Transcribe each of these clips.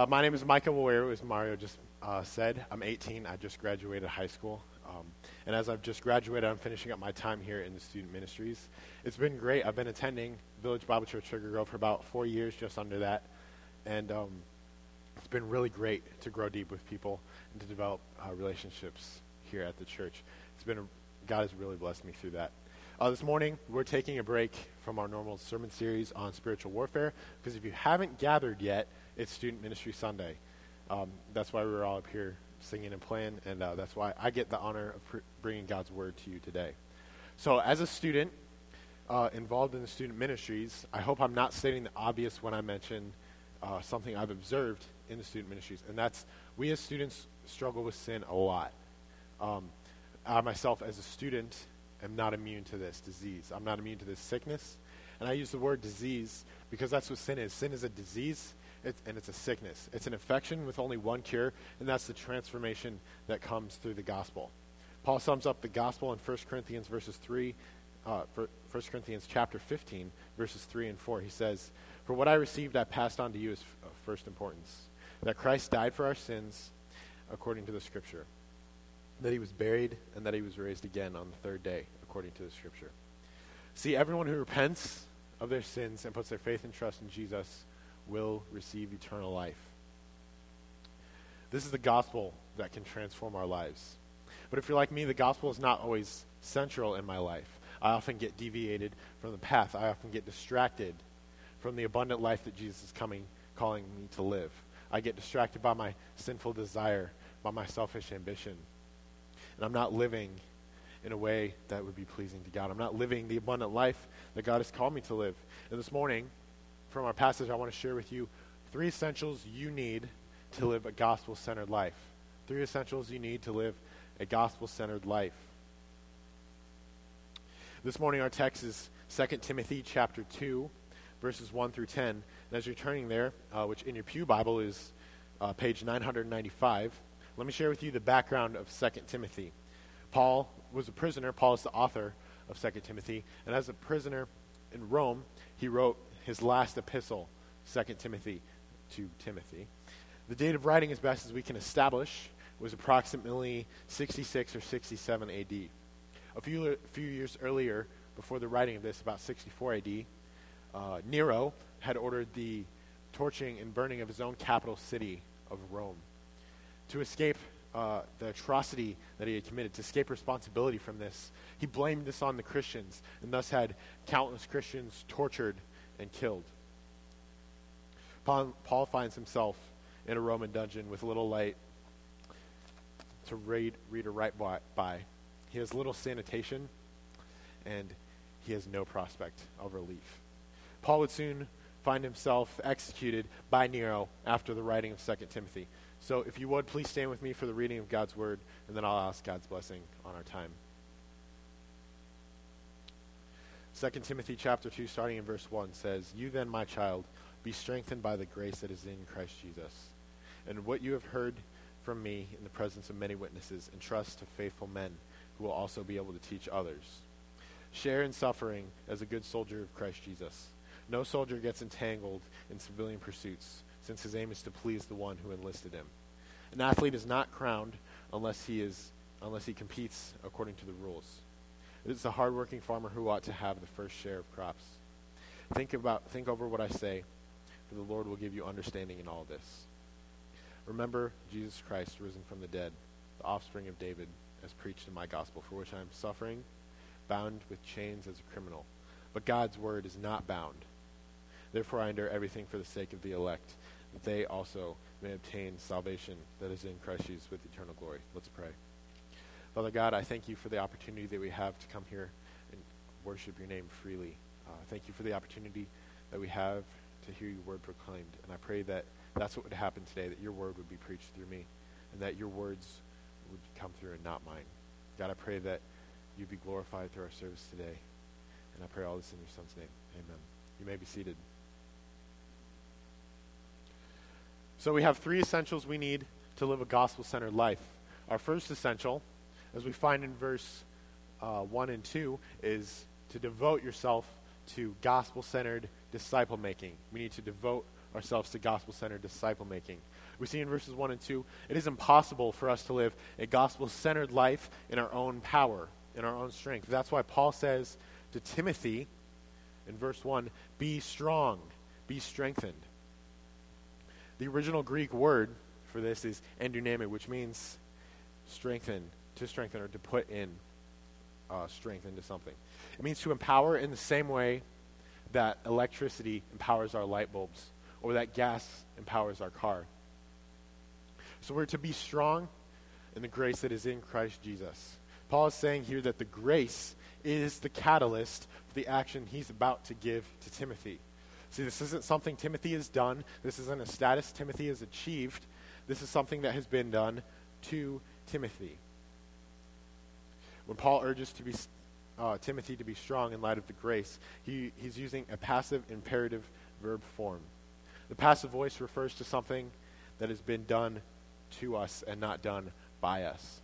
Uh, my name is Michael Wawero, as Mario just uh, said. I'm 18. I just graduated high school. Um, and as I've just graduated, I'm finishing up my time here in the student ministries. It's been great. I've been attending Village Bible Church Sugar Grove for about four years, just under that. And um, it's been really great to grow deep with people and to develop uh, relationships here at the church. It's been a, God has really blessed me through that. Uh, this morning, we're taking a break from our normal sermon series on spiritual warfare because if you haven't gathered yet, it's Student Ministry Sunday. Um, that's why we are all up here singing and playing, and uh, that's why I get the honor of pr- bringing God's word to you today. So, as a student uh, involved in the student ministries, I hope I'm not stating the obvious when I mention uh, something I've observed in the student ministries, and that's we as students struggle with sin a lot. Um, I myself, as a student, am not immune to this disease. I'm not immune to this sickness. And I use the word disease because that's what sin is. Sin is a disease it's, and it's a sickness. It's an infection with only one cure, and that's the transformation that comes through the gospel. Paul sums up the gospel in 1 Corinthians verses 3, uh, 1 Corinthians chapter 15, verses 3 and 4. He says, For what I received I passed on to you as of first importance, that Christ died for our sins according to the Scripture, that he was buried, and that he was raised again on the third day according to the Scripture. See, everyone who repents of their sins and puts their faith and trust in Jesus will receive eternal life. This is the gospel that can transform our lives. But if you're like me, the gospel is not always central in my life. I often get deviated from the path. I often get distracted from the abundant life that Jesus is coming, calling me to live. I get distracted by my sinful desire, by my selfish ambition. And I'm not living in a way that would be pleasing to God. I'm not living the abundant life that God has called me to live. And this morning, from our passage, I want to share with you three essentials you need to live a gospel centered life. Three essentials you need to live a gospel centered life. This morning, our text is 2 Timothy chapter 2, verses 1 through 10. And as you're turning there, uh, which in your Pew Bible is uh, page 995, let me share with you the background of 2 Timothy. Paul was a prisoner. Paul is the author of 2 Timothy. And as a prisoner in Rome, he wrote his last epistle, 2 Timothy, to Timothy. The date of writing, as best as we can establish, was approximately 66 or 67 AD. A few, few years earlier, before the writing of this, about 64 AD, uh, Nero had ordered the torching and burning of his own capital city of Rome. To escape uh, the atrocity that he had committed, to escape responsibility from this, he blamed this on the Christians and thus had countless Christians tortured and killed. Paul, finds himself in a Roman dungeon with little light to read, read or write by. He has little sanitation, and he has no prospect of relief. Paul would soon find himself executed by Nero after the writing of 2 Timothy. So if you would, please stand with me for the reading of God's word, and then I'll ask God's blessing on our time. 2 Timothy chapter 2, starting in verse 1, says, You then, my child, be strengthened by the grace that is in Christ Jesus. And what you have heard from me in the presence of many witnesses, entrust to faithful men who will also be able to teach others. Share in suffering as a good soldier of Christ Jesus. No soldier gets entangled in civilian pursuits, since his aim is to please the one who enlisted him. An athlete is not crowned unless he is unless he competes according to the rules. It is the hardworking farmer who ought to have the first share of crops. Think about think over what I say, for the Lord will give you understanding in all this. Remember Jesus Christ risen from the dead, the offspring of David, as preached in my gospel, for which I am suffering, bound with chains as a criminal. But God's word is not bound. Therefore I endure everything for the sake of the elect, that they also may obtain salvation that is in Christ Jesus with eternal glory. Let's pray. Father God, I thank you for the opportunity that we have to come here and worship your name freely. Uh, thank you for the opportunity that we have to hear your word proclaimed. And I pray that that's what would happen today, that your word would be preached through me, and that your words would come through and not mine. God, I pray that you be glorified through our service today. And I pray all this in your son's name. Amen. You may be seated. So we have three essentials we need to live a gospel-centered life. Our first essential as we find in verse uh, 1 and 2, is to devote yourself to gospel centered disciple making. We need to devote ourselves to gospel centered disciple making. We see in verses 1 and 2, it is impossible for us to live a gospel centered life in our own power, in our own strength. That's why Paul says to Timothy in verse 1 be strong, be strengthened. The original Greek word for this is enduname, which means strengthen, to strengthen, or to put in uh, strength into something. It means to empower in the same way that electricity empowers our light bulbs or that gas empowers our car. So we're to be strong in the grace that is in Christ Jesus. Paul is saying here that the grace is the catalyst for the action he's about to give to Timothy. See, this isn't something Timothy has done. This isn't a status Timothy has achieved. This is something that has been done to Timothy. When Paul urges to be, uh, Timothy to be strong in light of the grace, he, he's using a passive imperative verb form. The passive voice refers to something that has been done to us and not done by us.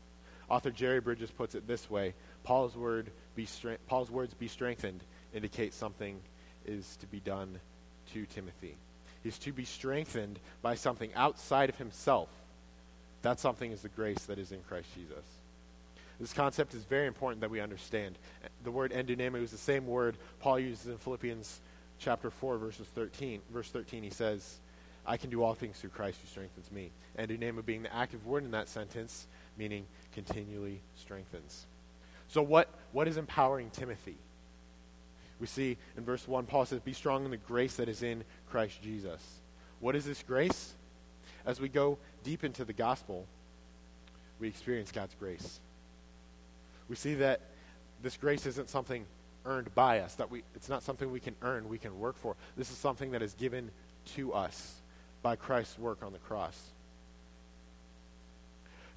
Author Jerry Bridges puts it this way Paul's, word be stre- Paul's words, be strengthened, indicate something is to be done to Timothy. He's to be strengthened by something outside of himself. That something is the grace that is in Christ Jesus. This concept is very important that we understand. The word enduname is the same word Paul uses in Philippians chapter 4, verses 13. Verse 13, he says, I can do all things through Christ who strengthens me. Enduname being the active word in that sentence, meaning continually strengthens. So what, what is empowering Timothy? We see in verse 1, Paul says, Be strong in the grace that is in Christ Jesus. What is this grace? As we go deep into the gospel, we experience God's grace. We see that this grace isn't something earned by us, that we, it's not something we can earn, we can work for. This is something that is given to us by Christ's work on the cross.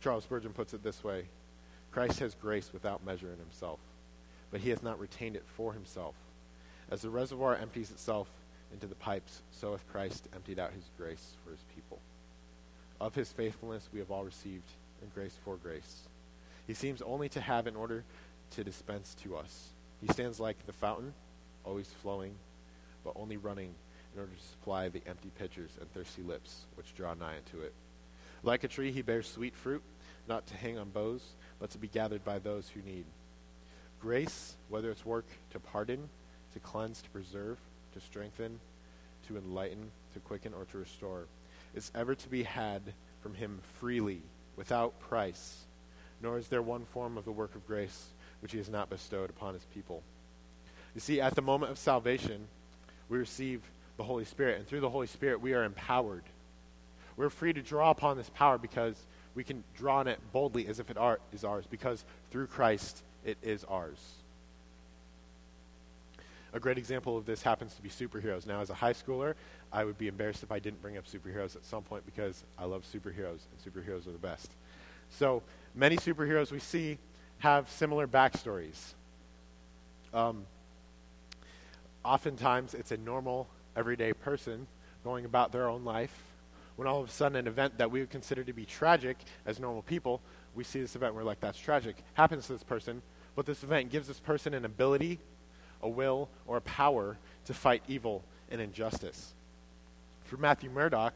Charles Spurgeon puts it this way Christ has grace without measure in himself, but he hath not retained it for himself. As the reservoir empties itself into the pipes, so hath Christ emptied out his grace for his people. Of his faithfulness we have all received, and grace for grace. He seems only to have in order to dispense to us. He stands like the fountain, always flowing, but only running in order to supply the empty pitchers and thirsty lips which draw nigh unto it. Like a tree, he bears sweet fruit, not to hang on boughs, but to be gathered by those who need. Grace, whether it's work to pardon, to cleanse, to preserve, to strengthen, to enlighten, to quicken, or to restore, is ever to be had from him freely, without price, nor is there one form of the work of grace which he has not bestowed upon his people. You see, at the moment of salvation, we receive the Holy Spirit, and through the Holy Spirit, we are empowered. We're free to draw upon this power because we can draw on it boldly as if it are, is ours, because through Christ, it is ours. A great example of this happens to be superheroes. Now, as a high schooler, I would be embarrassed if I didn't bring up superheroes at some point because I love superheroes, and superheroes are the best. So, many superheroes we see have similar backstories. Um, oftentimes, it's a normal, everyday person going about their own life. When all of a sudden, an event that we would consider to be tragic as normal people, we see this event we're like, that's tragic, happens to this person. But this event gives this person an ability, a will, or a power to fight evil and injustice. For Matthew Murdock,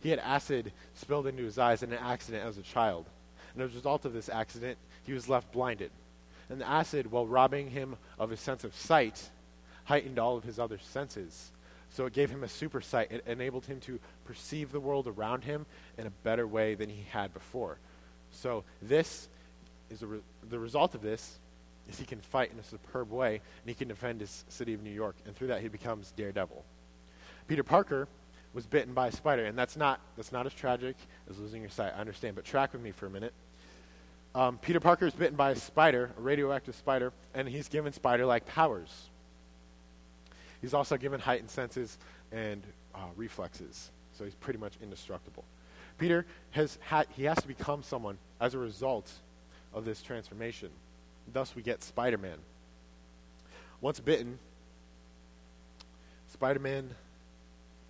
he had acid spilled into his eyes in an accident as a child. And as a result of this accident, he was left blinded. And the acid, while robbing him of his sense of sight, heightened all of his other senses. So it gave him a super sight. It enabled him to perceive the world around him in a better way than he had before. So this is re- the result of this is he can fight in a superb way and he can defend his city of New York. And through that he becomes Daredevil. Peter Parker was bitten by a spider, and that's not that's not as tragic as losing your sight. I understand, but track with me for a minute. Um, Peter Parker is bitten by a spider, a radioactive spider, and he's given spider-like powers. He's also given heightened senses and uh, reflexes, so he's pretty much indestructible. Peter has had, he has to become someone as a result of this transformation. Thus, we get Spider-Man. Once bitten, Spider-Man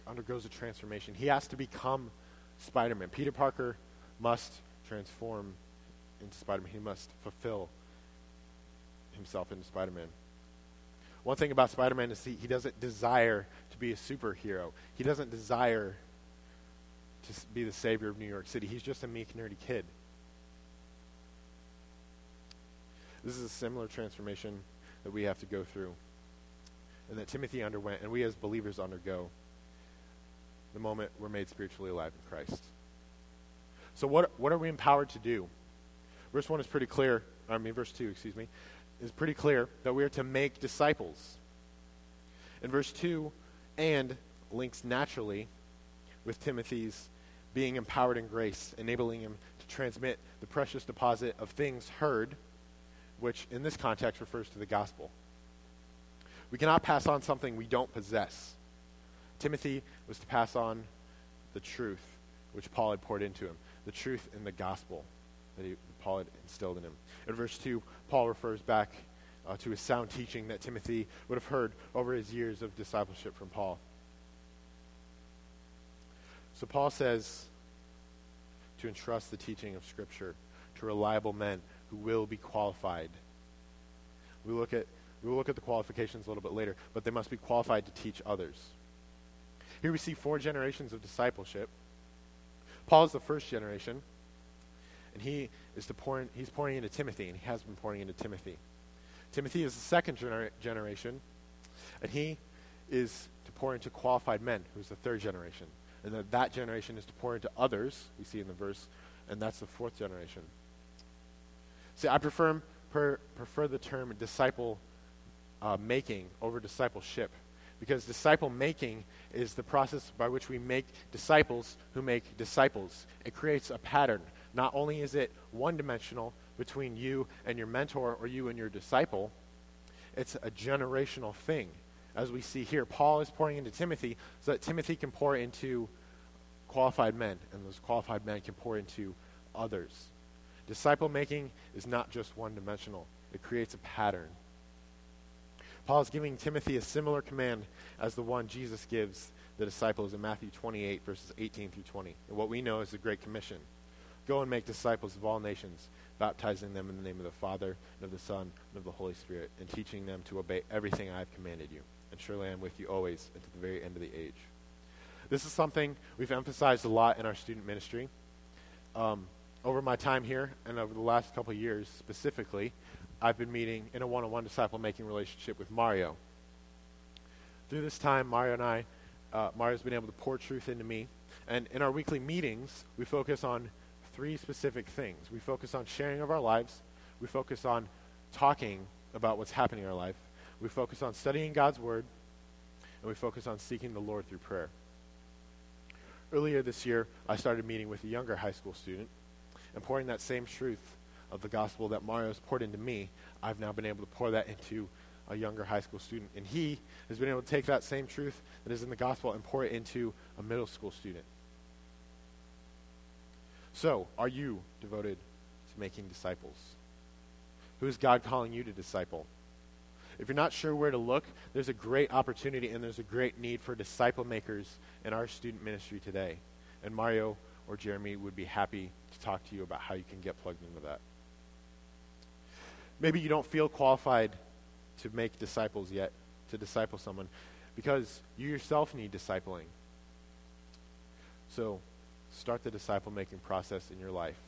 undergoes a transformation. He has to become Spider-Man. Peter Parker must transform into Spider Man. He must fulfill himself into Spider Man. One thing about Spider Man is he, he doesn't desire to be a superhero, he doesn't desire to be the savior of New York City. He's just a meek, nerdy kid. This is a similar transformation that we have to go through and that Timothy underwent, and we as believers undergo the moment we're made spiritually alive in Christ. So, what, what are we empowered to do? Verse 1 is pretty clear. I mean, verse 2, excuse me, is pretty clear that we are to make disciples. In verse 2, and links naturally with Timothy's being empowered in grace, enabling him to transmit the precious deposit of things heard, which in this context refers to the gospel. We cannot pass on something we don't possess. Timothy was to pass on the truth which Paul had poured into him, the truth in the gospel that he, Paul had instilled in him. In verse 2, Paul refers back uh, to his sound teaching that Timothy would have heard over his years of discipleship from Paul. So Paul says to entrust the teaching of Scripture to reliable men who will be qualified. We look at we will look at the qualifications a little bit later, but they must be qualified to teach others. Here we see four generations of discipleship. Paul is the first generation, and he is to pour in, he's pouring into Timothy, and he has been pouring into Timothy. Timothy is the second gener- generation, and he is to pour into qualified men, who's the third generation. And that, that generation is to pour into others, we see in the verse, and that's the fourth generation. See, I prefer, per, prefer the term disciple uh, making over discipleship. Because disciple making is the process by which we make disciples who make disciples. It creates a pattern. Not only is it one dimensional between you and your mentor or you and your disciple, it's a generational thing. As we see here, Paul is pouring into Timothy so that Timothy can pour into qualified men, and those qualified men can pour into others. Disciple making is not just one dimensional, it creates a pattern. Paul is giving Timothy a similar command as the one Jesus gives the disciples in Matthew 28, verses 18 through 20. And what we know is the Great Commission Go and make disciples of all nations, baptizing them in the name of the Father, and of the Son, and of the Holy Spirit, and teaching them to obey everything I have commanded you. And surely I am with you always, unto the very end of the age. This is something we've emphasized a lot in our student ministry. Um, over my time here, and over the last couple years specifically, I've been meeting in a one on one disciple making relationship with Mario. Through this time, Mario and I, uh, Mario's been able to pour truth into me. And in our weekly meetings, we focus on three specific things. We focus on sharing of our lives, we focus on talking about what's happening in our life, we focus on studying God's Word, and we focus on seeking the Lord through prayer. Earlier this year, I started meeting with a younger high school student and pouring that same truth of the gospel that Mario's poured into me, I've now been able to pour that into a younger high school student. And he has been able to take that same truth that is in the gospel and pour it into a middle school student. So, are you devoted to making disciples? Who is God calling you to disciple? If you're not sure where to look, there's a great opportunity and there's a great need for disciple makers in our student ministry today. And Mario or Jeremy would be happy to talk to you about how you can get plugged into that. Maybe you don't feel qualified to make disciples yet, to disciple someone, because you yourself need discipling. So, start the disciple making process in your life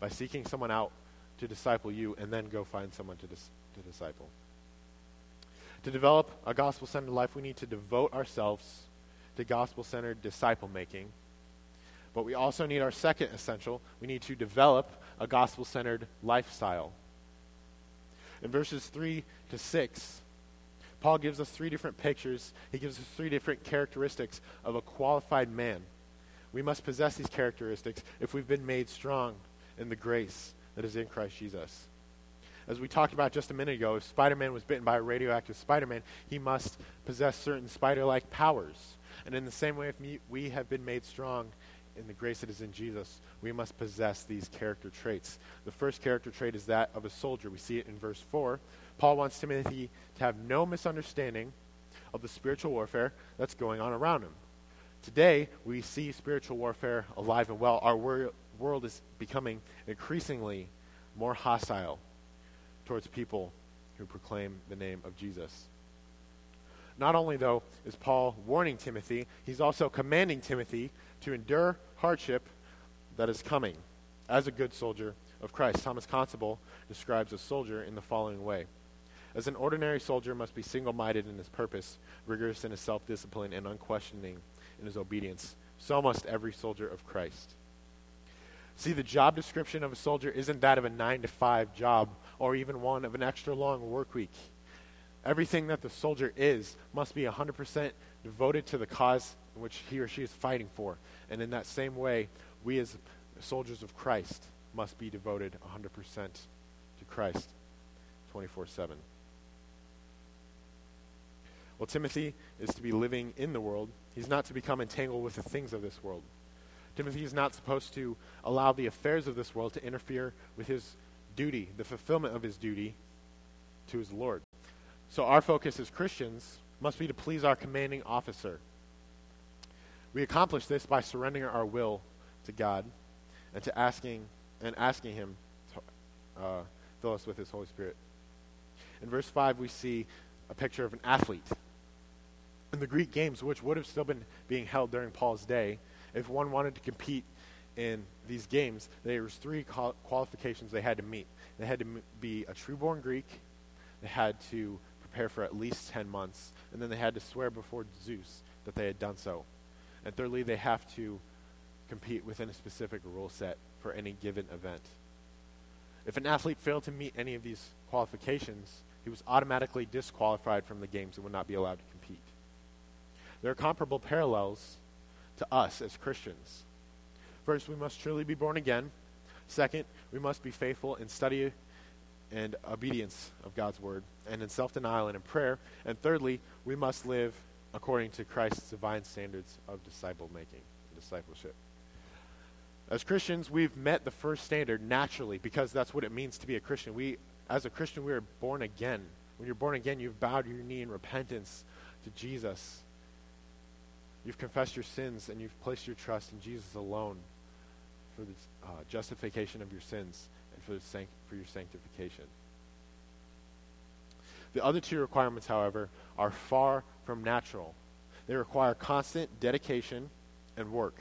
by seeking someone out to disciple you, and then go find someone to, dis- to disciple. To develop a gospel centered life, we need to devote ourselves to gospel centered disciple making. But we also need our second essential we need to develop a gospel centered lifestyle. In verses 3 to 6, Paul gives us three different pictures. He gives us three different characteristics of a qualified man. We must possess these characteristics if we've been made strong in the grace that is in Christ Jesus. As we talked about just a minute ago, if Spider Man was bitten by a radioactive Spider Man, he must possess certain spider like powers. And in the same way, if we have been made strong in the grace that is in Jesus, we must possess these character traits. The first character trait is that of a soldier. We see it in verse 4. Paul wants Timothy to have no misunderstanding of the spiritual warfare that's going on around him. Today, we see spiritual warfare alive and well. Our wor- world is becoming increasingly more hostile towards people who proclaim the name of Jesus. Not only, though, is Paul warning Timothy, he's also commanding Timothy to endure hardship that is coming as a good soldier of Christ. Thomas Constable describes a soldier in the following way As an ordinary soldier must be single minded in his purpose, rigorous in his self discipline, and unquestioning in his obedience, so must every soldier of Christ. See, the job description of a soldier isn't that of a 9 to 5 job or even one of an extra long work week. Everything that the soldier is must be 100% devoted to the cause which he or she is fighting for. And in that same way, we as soldiers of Christ must be devoted 100% to Christ 24 7. Well, Timothy is to be living in the world. He's not to become entangled with the things of this world. Timothy is not supposed to allow the affairs of this world to interfere with his duty, the fulfillment of his duty to his Lord. So our focus as Christians must be to please our commanding officer. We accomplish this by surrendering our will to God and to asking and asking him to uh, fill us with his Holy Spirit. In verse 5 we see a picture of an athlete. In the Greek games, which would have still been being held during Paul's day, if one wanted to compete in these games, there was three qualifications they had to meet. They had to be a true-born Greek, they had to prepare for at least 10 months, and then they had to swear before Zeus that they had done so. And thirdly, they have to compete within a specific rule set for any given event. If an athlete failed to meet any of these qualifications, he was automatically disqualified from the games and would not be allowed to compete. There are comparable parallels to us as Christians. First, we must truly be born again. Second, we must be faithful in study and obedience of God's word, and in self denial and in prayer. And thirdly, we must live according to Christ's divine standards of disciple making discipleship. As Christians, we've met the first standard naturally because that's what it means to be a Christian. We, as a Christian, we are born again. When you're born again, you've bowed your knee in repentance to Jesus You've confessed your sins and you've placed your trust in Jesus alone for the uh, justification of your sins and for, sanct- for your sanctification. The other two requirements, however, are far from natural. They require constant dedication and work.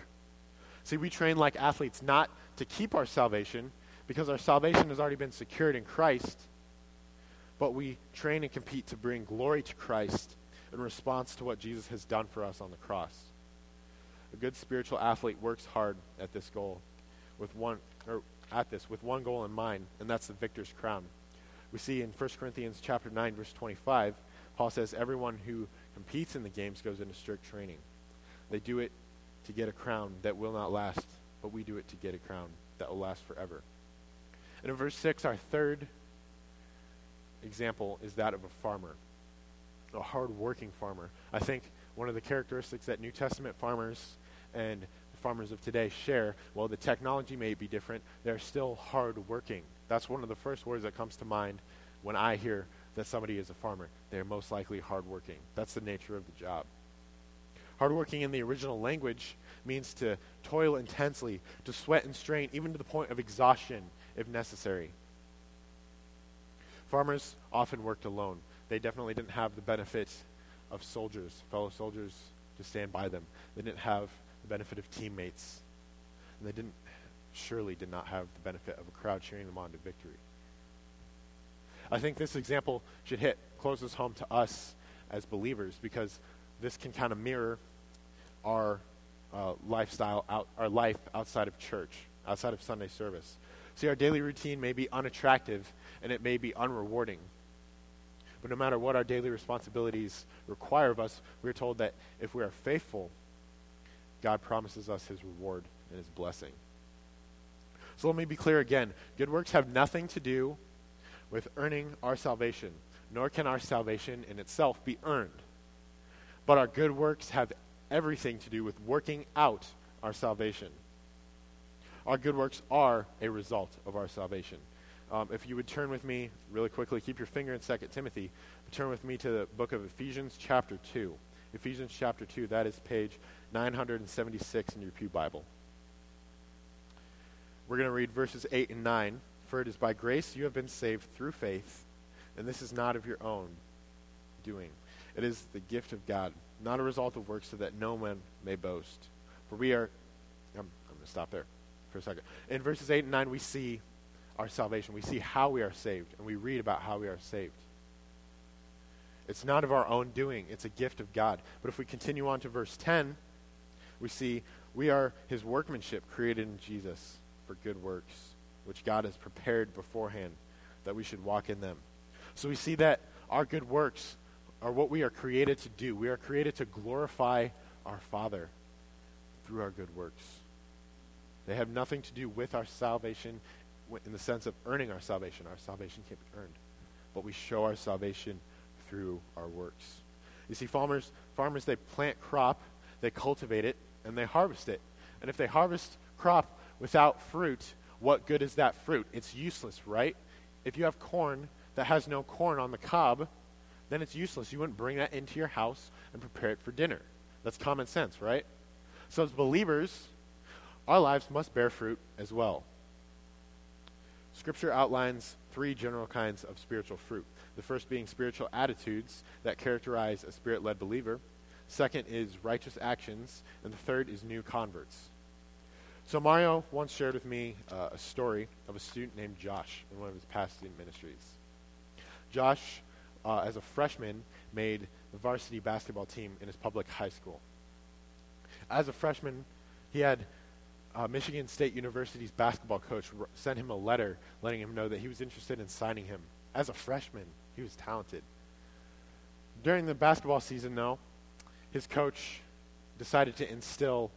See, we train like athletes not to keep our salvation because our salvation has already been secured in Christ, but we train and compete to bring glory to Christ in response to what Jesus has done for us on the cross. A good spiritual athlete works hard at this goal with one or at this with one goal in mind, and that's the victor's crown. We see in 1 Corinthians chapter 9 verse 25, Paul says everyone who competes in the games goes into strict training. They do it to get a crown that will not last, but we do it to get a crown that will last forever. And in verse 6, our third example is that of a farmer a hard-working farmer. I think one of the characteristics that New Testament farmers and farmers of today share, while the technology may be different, they're still hard-working. That's one of the first words that comes to mind when I hear that somebody is a farmer. They're most likely hardworking. That's the nature of the job. Hardworking in the original language means to toil intensely, to sweat and strain, even to the point of exhaustion if necessary. Farmers often worked alone they definitely didn't have the benefit of soldiers, fellow soldiers, to stand by them. They didn't have the benefit of teammates. And they didn't, surely did not have the benefit of a crowd cheering them on to victory. I think this example should hit closest home to us as believers because this can kind of mirror our uh, lifestyle, out, our life outside of church, outside of Sunday service. See, our daily routine may be unattractive and it may be unrewarding. But no matter what our daily responsibilities require of us, we're told that if we are faithful, God promises us his reward and his blessing. So let me be clear again. Good works have nothing to do with earning our salvation, nor can our salvation in itself be earned. But our good works have everything to do with working out our salvation. Our good works are a result of our salvation. Um, if you would turn with me really quickly, keep your finger in 2 Timothy, turn with me to the book of Ephesians, chapter 2. Ephesians, chapter 2, that is page 976 in your Pew Bible. We're going to read verses 8 and 9. For it is by grace you have been saved through faith, And this is not of your own doing. It is the gift of God, not a result of works, so that no man may boast. For we are, I'm, I'm going to stop there for a second. In verses 8 and 9, we see our salvation. We see how we are saved, and we read about how we are saved. It's not of our own doing, it's a gift of God. But if we continue on to verse 10, we see we are his workmanship created in Jesus for good works, which God has prepared beforehand that we should walk in them. So we see that our good works are what we are created to do. We are created to glorify our Father through our good works. They have nothing to do with our salvation in the sense of earning our salvation. Our salvation can't be earned. But we show our salvation through our works. You see, farmers, farmers they plant crop, they cultivate it, and they harvest it. And if they harvest crop without fruit, what good is that fruit? It's useless, right? If you have corn that has no corn on the cob, then it's useless. You wouldn't bring that into your house and prepare it for dinner. That's common sense, right? So, as believers, our lives must bear fruit as well. Scripture outlines three general kinds of spiritual fruit. The first being spiritual attitudes that characterize a spirit led believer. Second is righteous actions. And the third is new converts. So, Mario once shared with me uh, a story of a student named Josh in one of his past student ministries. Josh, uh, as a freshman, made the varsity basketball team in his public high school. As a freshman, he had uh, Michigan State University's basketball coach r- him a letter letting him know that he was interested in signing him. As a freshman, he was talented. During the basketball season, though, his coach decided to instill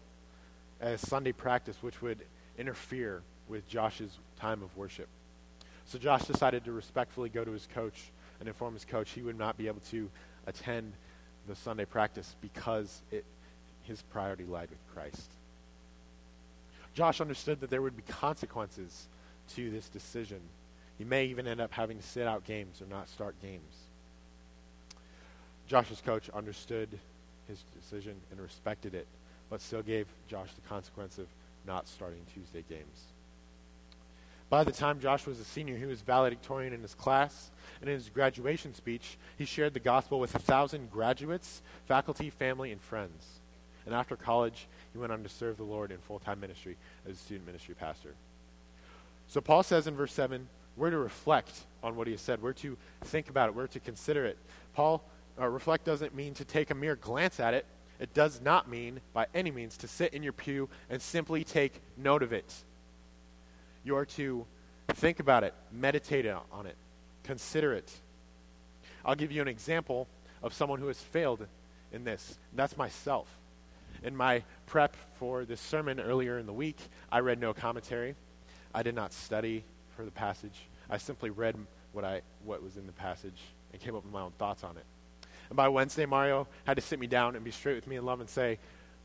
a Sunday practice which would interfere with Josh's time of worship. So Josh decided to respectfully go to his coach and inform his coach he would not be able to attend the Sunday practice because it, his priority lied with Christ. Josh understood that there would be consequences to this decision. He may even end up having to sit out games or not start games. Josh's coach understood his decision and respected it, but still gave Josh the consequence of not starting Tuesday games. By the time Josh was a senior, he was valedictorian in his class, and in his graduation speech, he shared the gospel with a thousand graduates, faculty, family, and friends. And after college, he went on to serve the Lord in full time ministry as a student ministry pastor. So Paul says in verse 7 we're to reflect on what he has said, we're to think about it, we're to consider it. Paul, uh, reflect doesn't mean to take a mere glance at it. It does not mean, by any means, to sit in your pew and simply take note of it. You are to think about it, meditate on it, consider it. I'll give you an example of someone who has failed in this. That's myself. In my prep for this sermon earlier in the week, I read no commentary. I did not study for the passage. I simply read what, I, what was in the passage and came up with my own thoughts on it. And by Wednesday, Mario had to sit me down and be straight with me in love and say,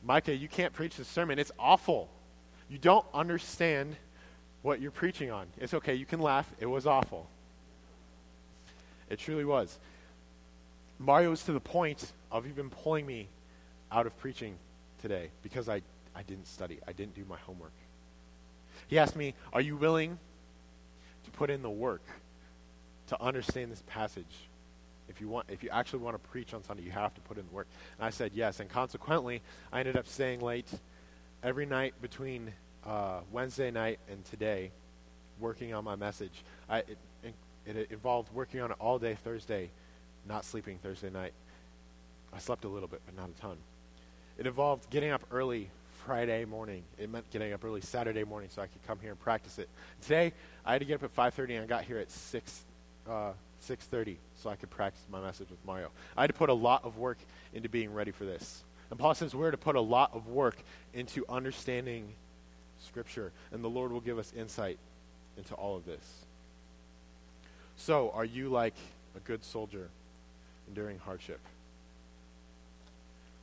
Micah, you can't preach this sermon. It's awful. You don't understand what you're preaching on. It's okay. You can laugh. It was awful. It truly was. Mario was to the point of even pulling me out of preaching today because I, I didn't study. I didn't do my homework. He asked me, Are you willing to put in the work to understand this passage. If you want, if you actually want to preach on Sunday, you have to put in the work. And I said yes, and consequently, I ended up staying late every night between uh, Wednesday night and today, working on my message. I, it, it involved working on it all day Thursday, not sleeping Thursday night. I slept a little bit, but not a ton. It involved getting up early Friday morning. It meant getting up early Saturday morning so I could come here and practice it. Today, I had to get up at 5.30 and I got here at 6, uh, 6.30 so I could practice my message with Mario. I had to put a lot of work into being ready for this. And Paul says we're to put a lot of work into understanding Scripture, and the Lord will give us insight into all of this. So, are you like a good soldier enduring hardship?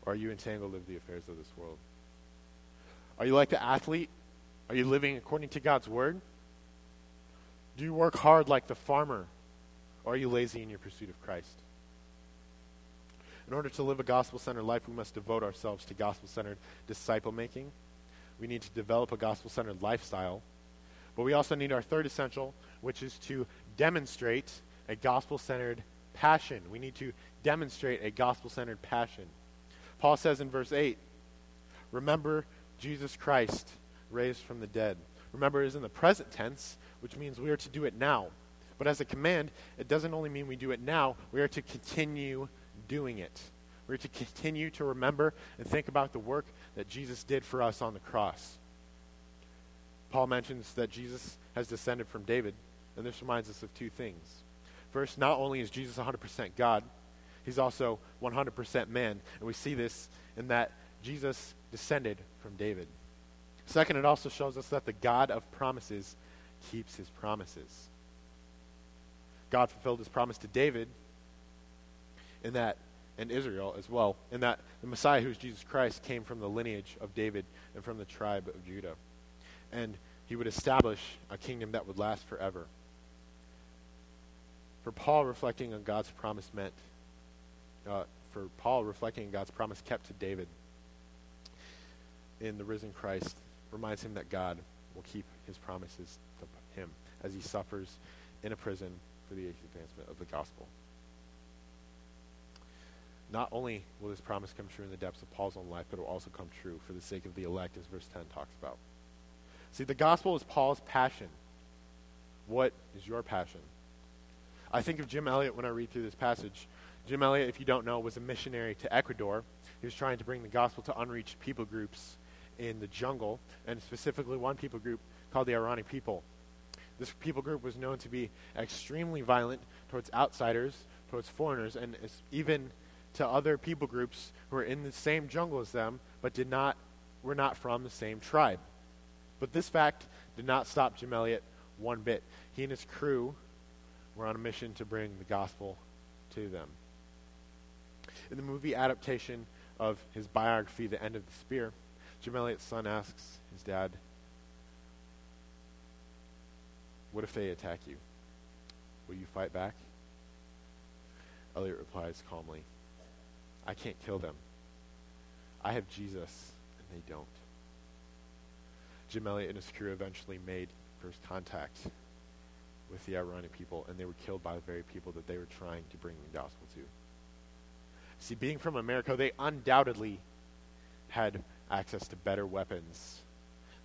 Or are you entangled in the affairs of this world? Are you like the athlete? Are you living according to God's word? Do you work hard like the farmer? Or are you lazy in your pursuit of Christ? In order to live a gospel centered life, we must devote ourselves to gospel centered disciple making. We need to develop a gospel centered lifestyle. But we also need our third essential, which is to demonstrate a gospel centered passion. We need to demonstrate a gospel centered passion. Paul says in verse 8, Remember Jesus Christ raised from the dead. Remember is in the present tense, which means we are to do it now. But as a command, it doesn't only mean we do it now, we are to continue doing it. We're to continue to remember and think about the work that Jesus did for us on the cross. Paul mentions that Jesus has descended from David, and this reminds us of two things. First, not only is Jesus 100% God, he's also 100% man, and we see this in that Jesus descended from David. Second, it also shows us that the God of promises keeps his promises. God fulfilled his promise to David in that and Israel as well, in that the Messiah, who is Jesus Christ, came from the lineage of David and from the tribe of Judah. And he would establish a kingdom that would last forever. For Paul, reflecting on God's promise meant, uh, for Paul, reflecting on God's promise kept to David in the risen Christ reminds him that God will keep his promises to him as he suffers in a prison for the advancement of the gospel. Not only will this promise come true in the depths of Paul's own life, but it will also come true for the sake of the elect, as verse 10 talks about. See, the gospel is Paul's passion. What is your passion? I think of Jim Elliot when I read through this passage. Jim Elliot, if you don't know, was a missionary to Ecuador. He was trying to bring the gospel to unreached people groups in the jungle, and specifically one people group called the Irani people. This people group was known to be extremely violent towards outsiders, towards foreigners, and even to other people groups who were in the same jungle as them, but did not were not from the same tribe. But this fact did not stop Jim Elliot one bit. He and his crew were on a mission to bring the gospel to them. In the movie adaptation of his biography, The End of the Spear, Jim Elliot's son asks his dad, What if they attack you? Will you fight back? Elliot replies calmly, I can't kill them. I have Jesus, and they don't. Jim Elliot and his crew eventually made first contact with the Iranian people, and they were killed by the very people that they were trying to bring the gospel to. See, being from America, they undoubtedly had access to better weapons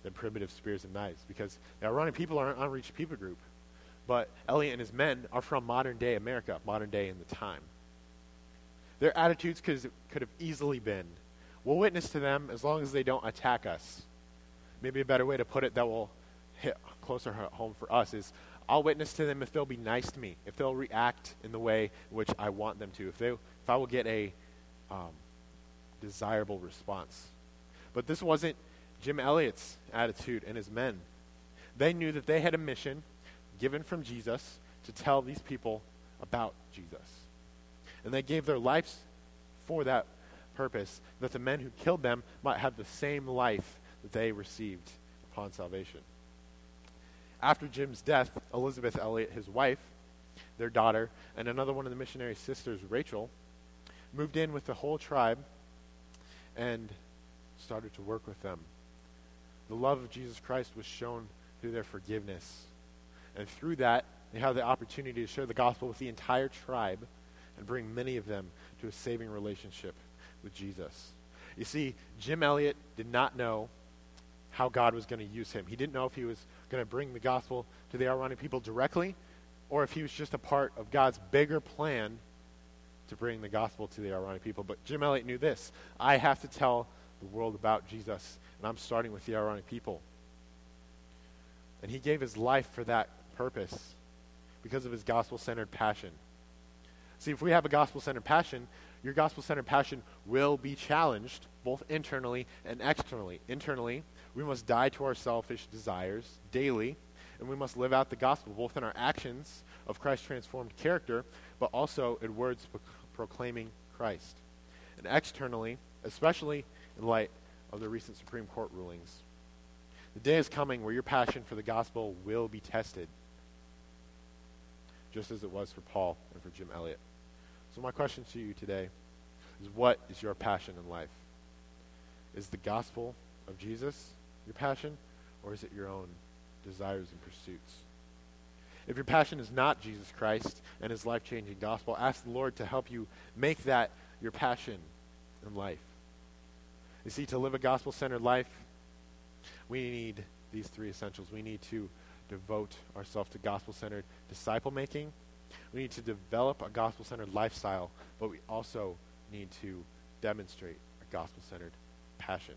than primitive spears and knives because the Iranian people are an unreached people group. But Elliot and his men are from modern day America, modern day in the time. Their attitudes could, could have easily been we'll witness to them as long as they don't attack us. Maybe a better way to put it that will hit closer home for us is I'll witness to them if they'll be nice to me, if they'll react in the way in which I want them to, if, they, if I will get a um, desirable response. But this wasn't Jim Elliot's attitude and his men. They knew that they had a mission given from Jesus to tell these people about Jesus. And they gave their lives for that purpose, that the men who killed them might have the same life that they received upon salvation. After Jim's death, Elizabeth Elliot, his wife, their daughter, and another one of the missionary sisters, Rachel, moved in with the whole tribe and started to work with them. The love of Jesus Christ was shown through their forgiveness. And through that, they had the opportunity to share the gospel with the entire tribe and bring many of them to a saving relationship with Jesus. You see, Jim Elliot did not know how God was going to use him. He didn't know if he was going to bring the gospel to the Iranian people directly or if he was just a part of God's bigger plan to bring the gospel to the Iranian people. But Jim Elliot knew this I have to tell the world about Jesus, and I'm starting with the Iranian people. And he gave his life for that purpose because of his gospel centered passion. See, if we have a gospel centered passion, your gospel centered passion will be challenged both internally and externally. Internally, we must die to our selfish desires daily, and we must live out the gospel both in our actions of Christ transformed character, but also in words proclaiming Christ. And externally, especially in light of the recent Supreme Court rulings, the day is coming where your passion for the gospel will be tested, just as it was for Paul and for Jim Elliot. So, my question to you today is what is your passion in life? Is the gospel of Jesus your passion, or is it your own desires and pursuits? If your passion is not Jesus Christ and his life changing gospel, ask the Lord to help you make that your passion in life. You see, to live a gospel centered life, we need these three essentials. We need to devote ourselves to gospel centered disciple making. We need to develop a gospel centered lifestyle, but we also need to demonstrate a gospel centered passion.